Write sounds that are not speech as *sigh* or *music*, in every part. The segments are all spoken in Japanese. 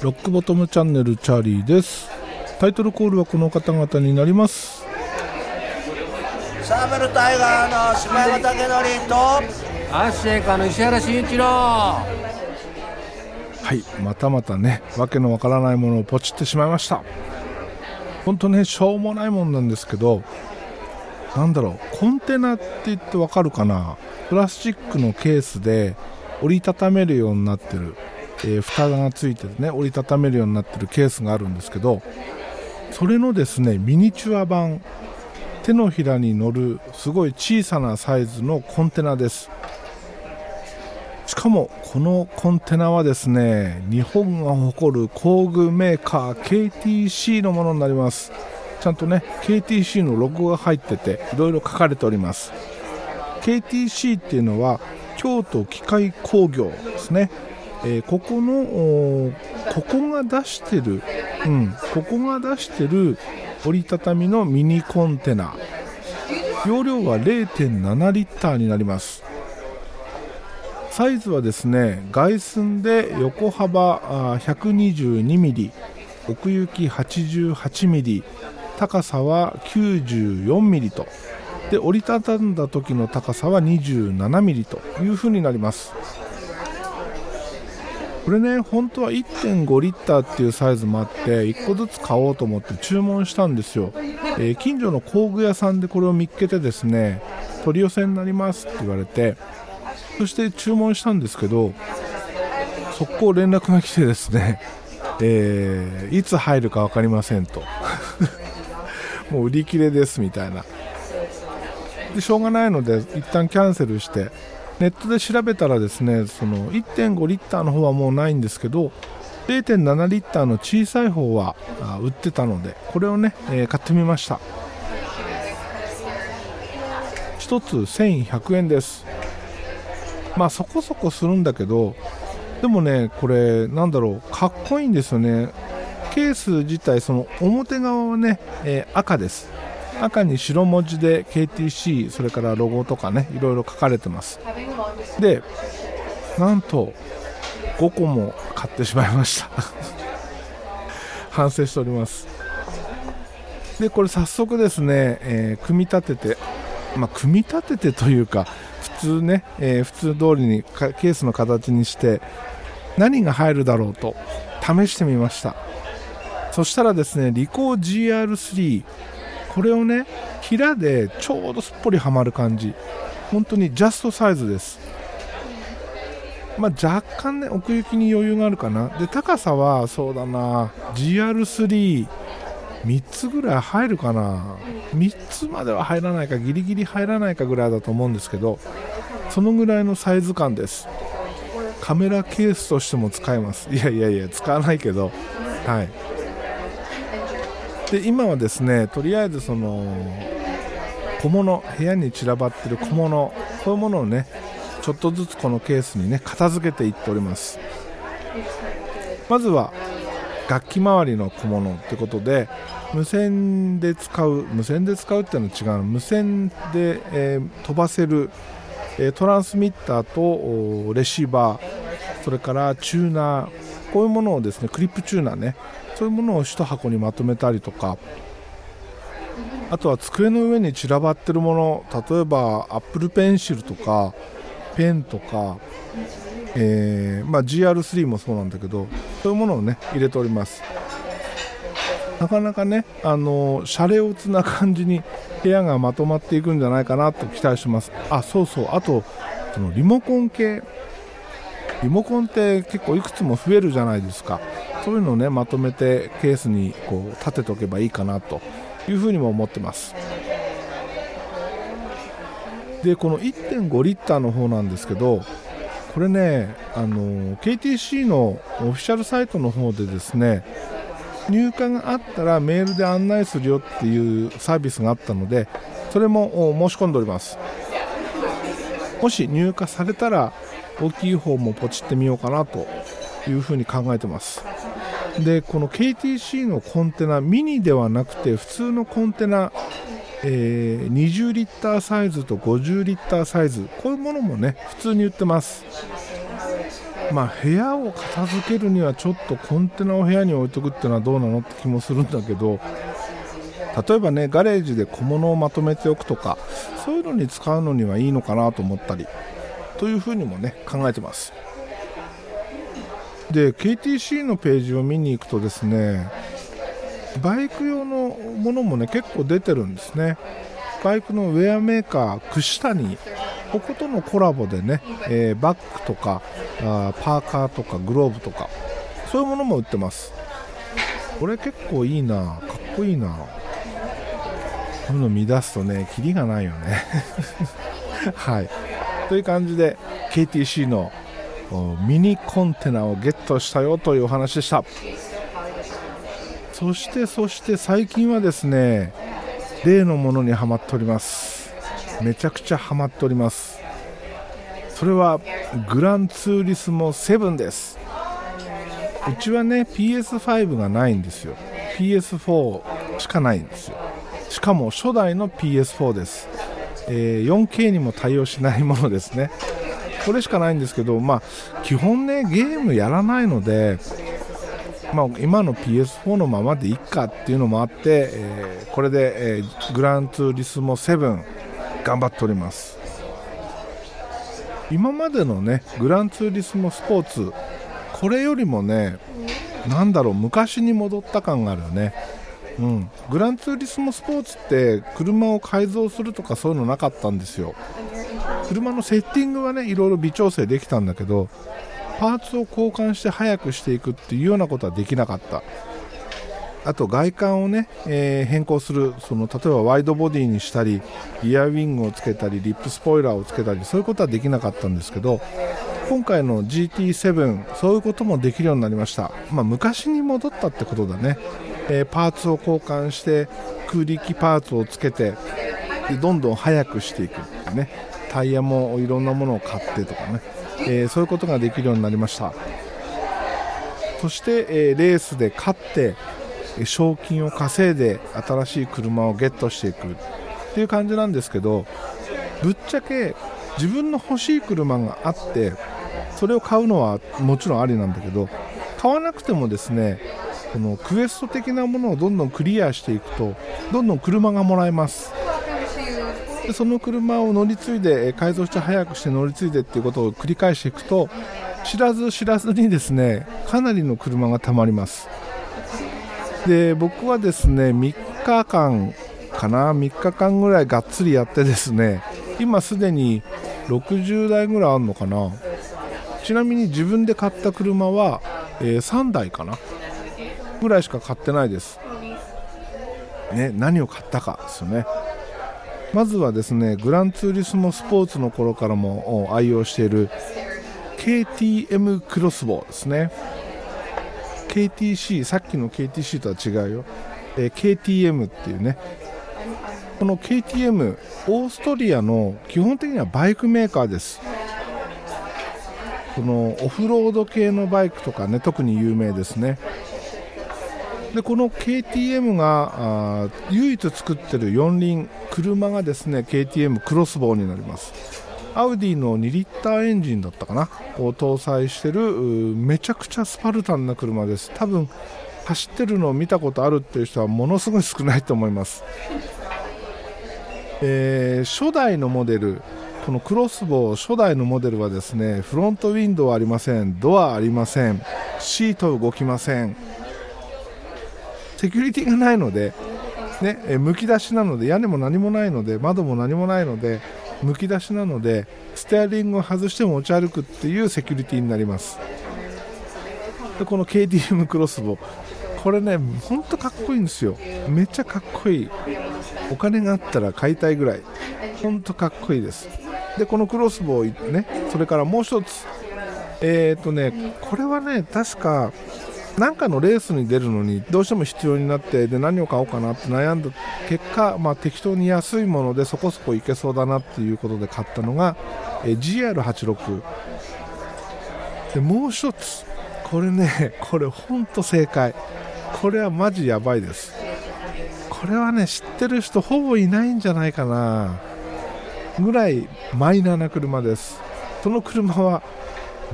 ロックボトムチャンネルチャーリーです。タイトルコールはこの方々になります。サーベルタイガーの島山武則とアッシェイカーの石原慎一郎。はいまたまたねわけのわからないものをポチってしまいました。本当ねしょうもないもんなんですけどなんだろうコンテナって言ってわかるかな？プラスチックのケースで折りたためるようになってる、えー蓋がついてね折りたためるようになってるケースがあるんですけどそれのですねミニチュア版手のひらに乗るすごい小さなサイズのコンテナです。しかもこのコンテナはですね日本が誇る工具メーカー KTC のものになります。ちゃんとね KTC のロゴが入ってていろいろ書かれております。KTC っていうのは京都機械工業ですね、えーここのここが出してる、うん、ここが出してる折りたたみのミニコンテナ。容量は0.7リッターになります。サイズはですね外寸で横幅 122mm 奥行き 88mm 高さは 94mm と。で折りたたんだ時の高さは 27mm という風になります。これね本当は1.5リッターっていうサイズもあって1個ずつ買おうと思って注文したんですよ、えー近所の工具屋さんでこれを見っけてですね取り寄せになりますって言われてそして注文したんですけど速攻連絡が来てですね、えーいつ入るか分かりませんと。もう売り切れですみたいな。でしょうがないので一旦キャンセルしてネットで調べたらですねその1.5リッターの方はもうないんですけど0.7リッターの小さい方は売ってたのでこれをね、えー買ってみました。1つ1100円です。まあそこそこするんだけどでもねこれなんだろうかっこいいんですよね。ケース自体その表側はね、えー赤です。赤に白文字で KTC それからロゴとかねいろいろ書かれてます。でなんと5個も買ってしまいました。*laughs* 反省しております。でこれ早速ですね、えー組み立ててまあ組み立ててというか普通ね、えー普通通りにケースの形にして何が入るだろうと試してみました。そしたらですねリコー GR3 これをね平でちょうどすっぽりはまる感じ。本当にジャストサイズです。まあ、若干ね奥行きに余裕があるかな。で高さはそうだな GR33 つぐらい入るかな。3つまでは入らないかギリギリ入らないかぐらいだと思うんですけどそのぐらいのサイズ感です。カメラケースとしても使えます。いやいやいや使わないけど。はい。で今はですねとりあえずその小物部屋に散らばってる小物こういうものをねちょっとずつこのケースにね片付けていっております。まずは楽器周りの小物ってことで無線で使う無線で使うっていうのは違う無線で、えー飛ばせる、えトランスミッターとレシーバーそれからチューナーこういうものをですねクリップチューナーねそういうものを一箱にまとめたりとかあとは机の上に散らばってるもの例えばアップルペンシルとかペンとか、えーまあ、GR3 もそうなんだけどそういうものをね入れております。なかなかねあのシャレオツな感じに部屋がまとまっていくんじゃないかなと期待します。あそうそう。あとそのリモコン系。リモコンって結構いくつも増えるじゃないですか。そういうのをねまとめてケースにこう立てておけばいいかなというふうにも思ってます。でこの1.5リッターの方なんですけどこれねあの KTC のオフィシャルサイトの方でですね入荷があったらメールで案内するよっていうサービスがあったのでそれも申し込んでおります。もし入荷されたら大きい方もポチってみようかなというふうに考えてます。でこの KTC のコンテナミニではなくて普通のコンテナえー20リッターサイズと50リッターサイズ。こういうものもね普通に売ってます。まあ部屋を片付けるにはちょっとコンテナを部屋に置いとくっていうのはどうなのって気もするんだけど例えばねガレージで小物をまとめておくとかそういうのに使うのにはいいのかなと思ったりというふうにもね考えてます。で KTC のページを見に行くとですねバイク用のものもね結構出てるんですね。バイクのウェアメーカー串谷こことのコラボでね、えーバッグとかあパーカーとかグローブとかそういうものも売ってます。これ結構いいなかっこいいな。こういうの見出すとねキリがないよね。*laughs* はい。という感じで KTC のミニコンテナをゲットしたよというお話でした。そしてそして最近はですね例のものにはまっております。めちゃくちゃハマっております。それはグランツーリスモ7です。うちはね PS5 がないんですよ。PS4 しかないんですよ。しかも初代の PS4 です、えー 4K にも対応しないものですね。これしかないんですけどまあ基本ねゲームやらないのでまあ、今の PS4 のままでいいかっていうのもあって、えーこれで、えーグランツーリスモ7頑張っております。今までのねグランツーリスモスポーツこれよりもねなんだろう昔に戻った感があるよね。うん、グランツーリスモスポーツって車を改造するとかそういうのなかったんですよ。車のセッティングはねいろいろ微調整できたんだけどパーツを交換して速くしていくっていうようなことはできなかった。あと外観をね、えー変更するその例えばワイドボディにしたりリアウィングをつけたりリップスポイラーをつけたりそういうことはできなかったんですけど今回の GT7 そういうこともできるようになりました、まあ、昔に戻ったってことだね、えーパーツを交換して空力パーツをつけてでどんどん速くしていくっていうね。タイヤもいろんなものを買ってとかね、えーそういうことができるようになりました。そして、えーレースで勝って賞金を稼いで新しい車をゲットしていくっていう感じなんですけどぶっちゃけ自分の欲しい車があってそれを買うのはもちろんありなんだけど買わなくてもですねこのクエスト的なものをどんどんクリアしていくとどんどん車がもらえます。でその車を乗り継いで改造して速くして乗り継いでっていうことを繰り返していくと知らず知らずにですねかなりの車がたまります。で僕はですね3日間かな3日間ぐらいがっつりやってですね今すでに60台ぐらいあるのかな。ちなみに自分で買った車は、えー3台かなぐらいしか買ってないです。ね何を買ったかですよね。まずはですねグランツーリスモスポーツの頃からも愛用している KTM クロスボウですね。KTC さっきの KTC とは違うよ、えー KTM っていうね。この KTM オーストリアの基本的にはバイクメーカーです。このオフロード系のバイクとかね特に有名ですね。でこの KTM が唯一作ってる四輪車がですね KTM クロスボウになります。アウディの2リッターエンジンだったかな？を搭載してるめちゃくちゃスパルタンな車です。多分走ってるのを見たことあるっていう人はものすごい少ないと思います、えー初代のモデルこのクロスボウ初代のモデルはですねフロントウィンドウはありません。ドアありません。シート動きません。セキュリティがないので、ね、えむき出しなので屋根も何もないので窓も何もないのでむき出しなのでステアリングを外して持ち歩くっていうセキュリティになります。でこの KTM クロスボ。ウこれねほんとかっこいいんですよ。めっちゃかっこいい。お金があったら買いたいぐらい。ほんとかっこいいです。でこのクロスボウねそれからもう一つ。えっ、ー、とねこれはね確かなんかのレースに出るのにどうしても必要になってで何を買おうかなって悩んだ結果、まあ、適当に安いものでそこそこいけそうだなっていうことで買ったのが、え GR86 でもう一つ。これね *laughs* これほんと正解。これはマジやばいです。これはね知ってる人ほぼいないんじゃないかな。ぐらいマイナーな車です。その車は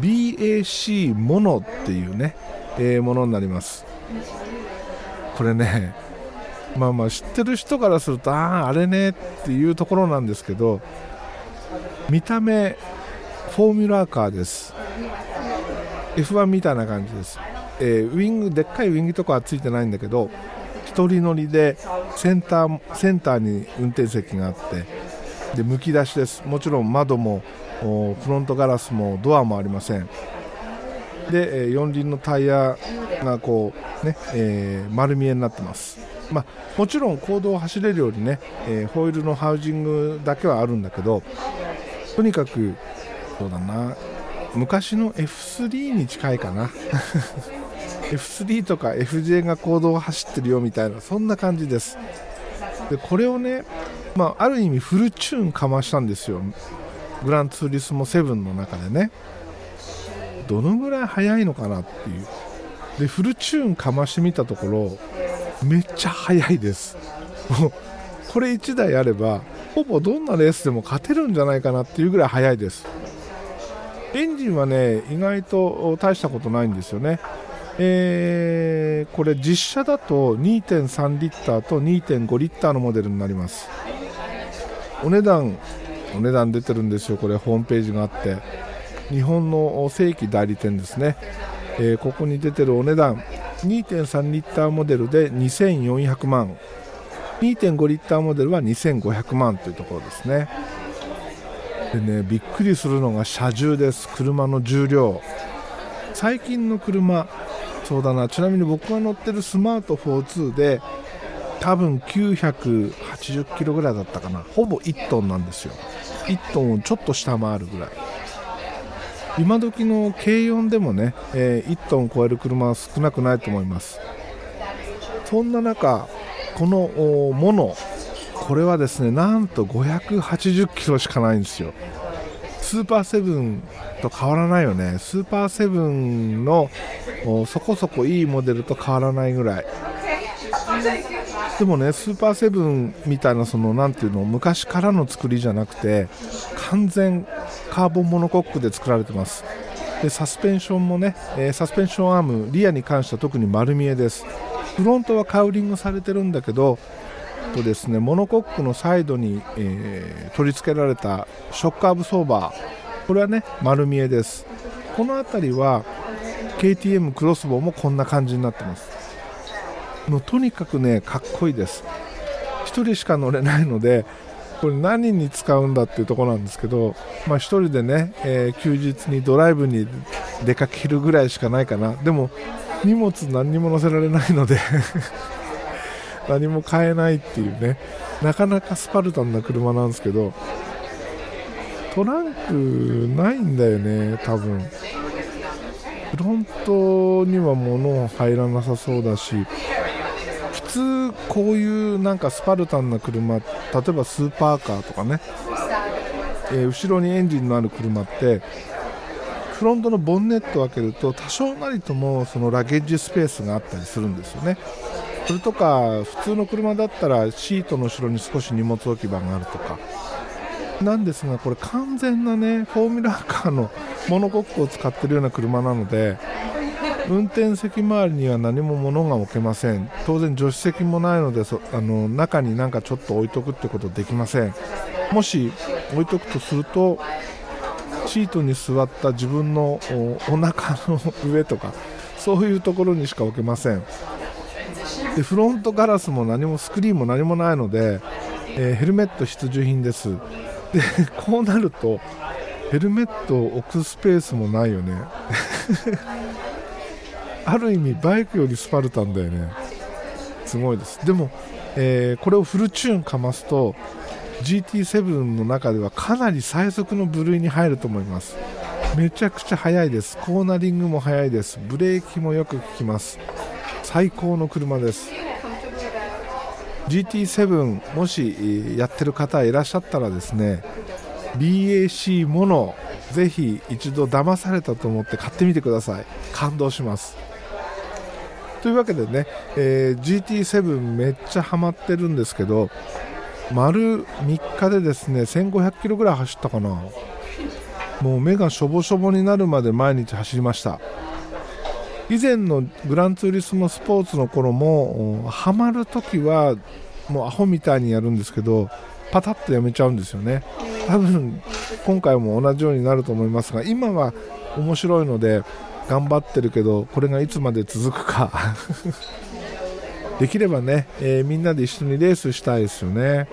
BAC モノっていうね、えー、ものになります。これねまあまあ知ってる人からするとあああれねっていうところなんですけど見た目フォーミュラーカーです。F1 みたいな感じです、えー、ウィングでっかいウィングとかはついてないんだけど1人乗りでセンターセンターに運転席があってでむき出しです。もちろん窓もフロントガラスもドアもありません。で四輪のタイヤがこうね、えー、丸見えになってます。まあ、もちろん公道を走れるようにね、えー、ホイールのハウジングだけはあるんだけどとにかくそうだな昔の F3 に近いかな。*laughs* F3 とか FJ が公道を走ってるよみたいなそんな感じです。でこれをね、まあ、ある意味フルチューンかましたんですよ。グランツーリスモ7の中でね。どのぐらい速いのかなっていう。でフルチューンかましてみたところめっちゃ速いです。もうこれ1台あればほぼどんなレースでも勝てるんじゃないかなっていうぐらい速いです。エンジンはね意外と大したことないんですよね。えー、これ実車だと2.3リッターと2.5リッターのモデルになります。お値段お値段出てるんですよ。これホームページがあって。日本の正規代理店ですね、えー、ここに出てるお値段2.3リッターモデルで2400万。2.5リッターモデルは2500万というところですね。でねびっくりするのが車重です。車の重量。最近の車そうだな。ちなみに僕が乗ってるスマート42で多分980キロぐらいだったかな。ほぼ1トンなんですよ。1トンをちょっと下回るぐらい。今時の軽4でもね、えー、1トン超える車は少なくないと思います。そんな中このモノこれはですねなんと580キロしかないんですよ。スーパーセブンと変わらないよね。スーパーセブンのそこそこいいモデルと変わらないぐらい。でもねスーパーセブンみたいなその何ていうの昔からの作りじゃなくて完全カーボンモノコックで作られてます。でサスペンションもね、えー、サスペンションアームリアに関しては特に丸見えです。フロントはカウリングされてるんだけどとですねモノコックのサイドに、えー、取り付けられたショックアブソーバー。これはね丸見えです。この辺りは KTM クロスボウもこんな感じになってます。もうとにかくねかっこいいです。1人しか乗れないのでこれ何に使うんだっていうところなんですけど、まあ、1人でね、えー、休日にドライブに出かけるぐらいしかないかな。でも荷物何にも載せられないので *laughs* 何も買えないっていうね。なかなかスパルタンな車なんですけどトランクないんだよね多分。フロントには物入らなさそうだし。通こういうなんかスパルタンな車例えばスーパーカーとかね、えー、後ろにエンジンのある車ってフロントのボンネットを開けると多少なりともそのラゲッジスペースがあったりするんですよね。それとか普通の車だったらシートの後ろに少し荷物置き場があるとか。なんですがこれ完全なねフォーミュラーカーのモノコックを使ってるような車なので運転席周りには何も物が置けません。当然助手席もないのであの中になんかちょっと置いとくってことできません。もし置いとくとするとシートに座った自分のお腹の上とかそういうところにしか置けません。でフロントガラスも何もスクリーンも何もないので、えー、ヘルメット必需品です。でこうなるとヘルメットを置くスペースもないよね。ある意味バイクよりスパルタンだよね。すごいです。でも、えー、これをフルチューンかますと GT7 の中ではかなり最速の部類に入ると思います。めちゃくちゃ速いです。コーナリングも速いです。ブレーキもよく効きます。最高の車です。GT7 もしやってる方いらっしゃったらですね BAC ものぜひ一度騙されたと思って買ってみてください。感動します。というわけでね、えー GT7 めっちゃハマってるんですけど丸3日でですね1500キロぐらい走ったかな。もう目がしょぼしょぼになるまで毎日走りました。以前のグランツーリスモスポーツの頃もハマるときはもうアホみたいにやるんですけどパタッとやめちゃうんですよね。多分今回も同じようになると思いますが今は面白いので頑張ってるけどこれがいつまで続くか。できればね、えーみんなで一緒にレースしたいですよね。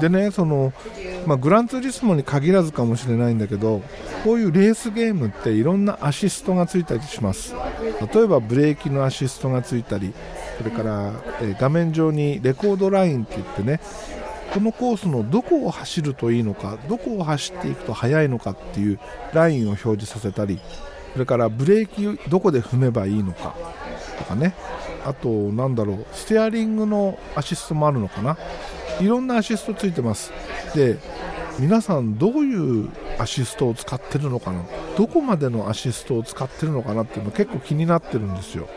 でねその、まあ、グランツーリスモに限らずかもしれないんだけどこういうレースゲームっていろんなアシストがついたりします。例えばブレーキのアシストがついたりそれから、えー画面上にレコードラインって言ってねこのコースのどこを走るといいのかどこを走っていくと速いのかっていうラインを表示させたりそれからブレーキどこで踏めばいいのかとかね。あとなんだろうステアリングのアシストもあるのかな。いろんなアシストついてます。で皆さんどういうアシストを使ってるのかな。どこまでのアシストを使ってるのかなっていうの結構気になってるんですよ。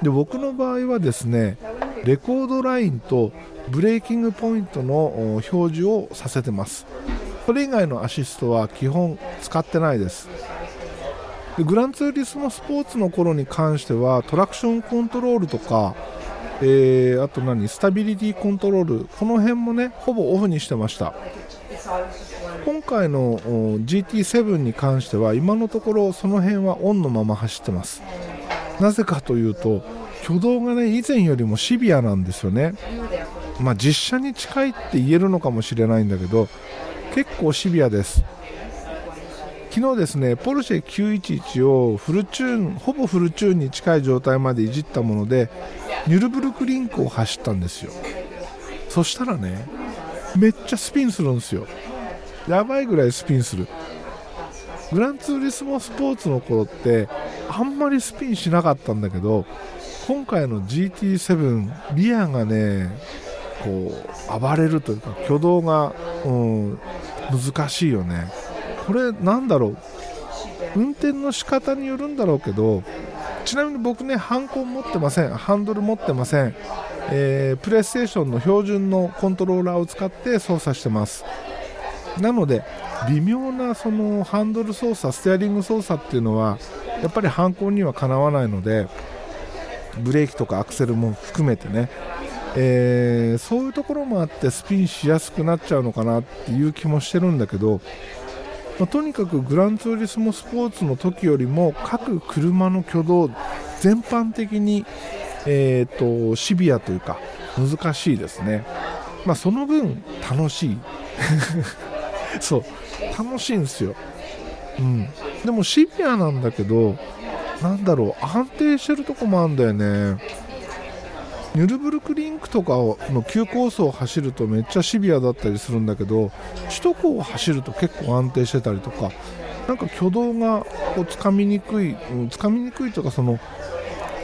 で僕の場合はですねレコードラインとブレーキングポイントの表示をさせてます。それ以外のアシストは基本使ってないです。でグランツーリスモスポーツの頃に関してはトラクションコントロールとか、えーあと何スタビリティコントロールこの辺もねほぼオフにしてました。今回の GT7 に関しては今のところその辺はオンのまま走ってます。なぜかというと挙動がね以前よりもシビアなんですよね。まあ実車に近いって言えるのかもしれないんだけど結構シビアです。昨日ですねポルシェ911をフルチューンほぼフルチューンに近い状態までいじったものでニュルブルクリンクを走ったんですよ。そしたらねめっちゃスピンするんですよ。やばいぐらいスピンする。グランツーリスモスポーツの頃ってあんまりスピンしなかったんだけど今回の GT7 リアがねこう暴れるというか挙動が、うん、難しいよね。これなんだろう？運転の仕方によるんだろうけどちなみに僕ねハンコン持ってません。ハンドル持ってません、えープレイステーションの標準のコントローラーを使って操作してます。なので微妙なそのハンドル操作ステアリング操作っていうのはやっぱりハンコンにはかなわないのでブレーキとかアクセルも含めてね、えーそういうところもあってスピンしやすくなっちゃうのかなっていう気もしてるんだけど、まあとにかくグランツーリスモスポーツの時よりも各車の挙動全般的に、えー、とシビアというか難しいですね、まあ、その分楽しい。*laughs* そう。楽しいんですよ、うん、でもシビアなんだけどなんだろう安定してるとこもあるんだよね。ニュルブルクリンクとかの急コースを走るとめっちゃシビアだったりするんだけど首都高を走ると結構安定してたりとかなんか挙動がこうつかみにくい、うん、つかみにくいとかその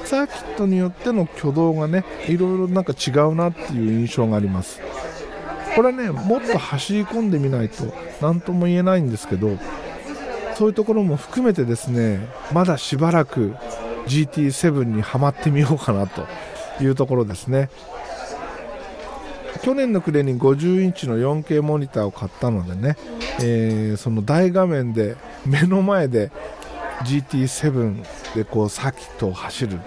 サーキットによっての挙動がねいろいろなんか違うなっていう印象があります。これはねもっと走り込んでみないと何とも言えないんですけどそういうところも含めてですねまだしばらく GT7 にはまってみようかなと。いうところですね。去年の暮れに50インチの 4K モニターを買ったのでね、えーその大画面で目の前で GT7 でこうサーキットを走る。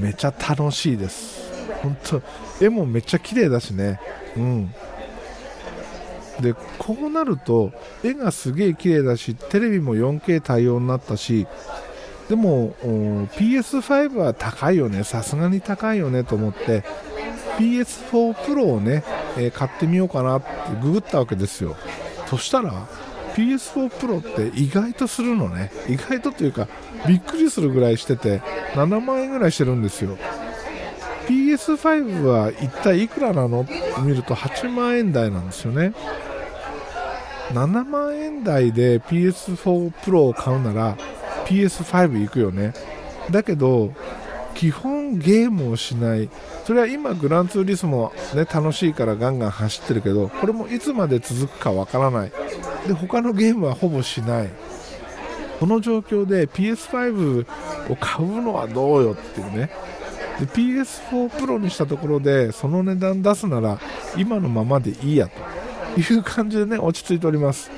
めちゃ楽しいです。本当絵もめっちゃ綺麗だしね。うん。でこうなると絵がすげえ綺麗だしテレビも 4K 対応になったしでも PS5 は高いよね。さすがに高いよねと思って PS4 Pro をね、えー買ってみようかなってググったわけですよ。そしたら PS4 Pro って意外とするのね。意外とというかびっくりするぐらいしてて7万円ぐらいしてるんですよ。PS5 は一体いくらなの？って見ると8万円台なんですよね。7万円台で PS4 Pro を買うなら PS5 行くよね。だけど基本ゲームをしない。それは今グランツーリスモね楽しいからガンガン走ってるけどこれもいつまで続くかわからない。で他のゲームはほぼしない。この状況で PS5 を買うのはどうよっていうね。で PS4 Pro にしたところでその値段出すなら今のままでいいやと。いう感じでね落ち着いております。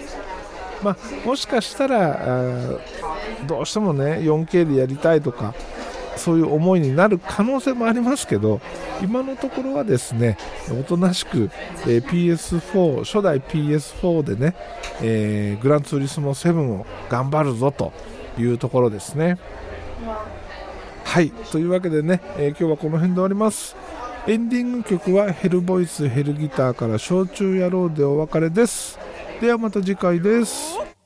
まあ、もしかしたらどうしてもね 4K でやりたいとかそういう思いになる可能性もありますけど今のところはですねおとなしく、え、PS4 初代 PS4 でね、えー、グランツーリスモ7を頑張るぞというところですね。はいというわけでね、えー、今日はこの辺で終わります。エンディング曲はヘルボイスヘルギターから焼酎野郎でお別れです。ではまた次回です。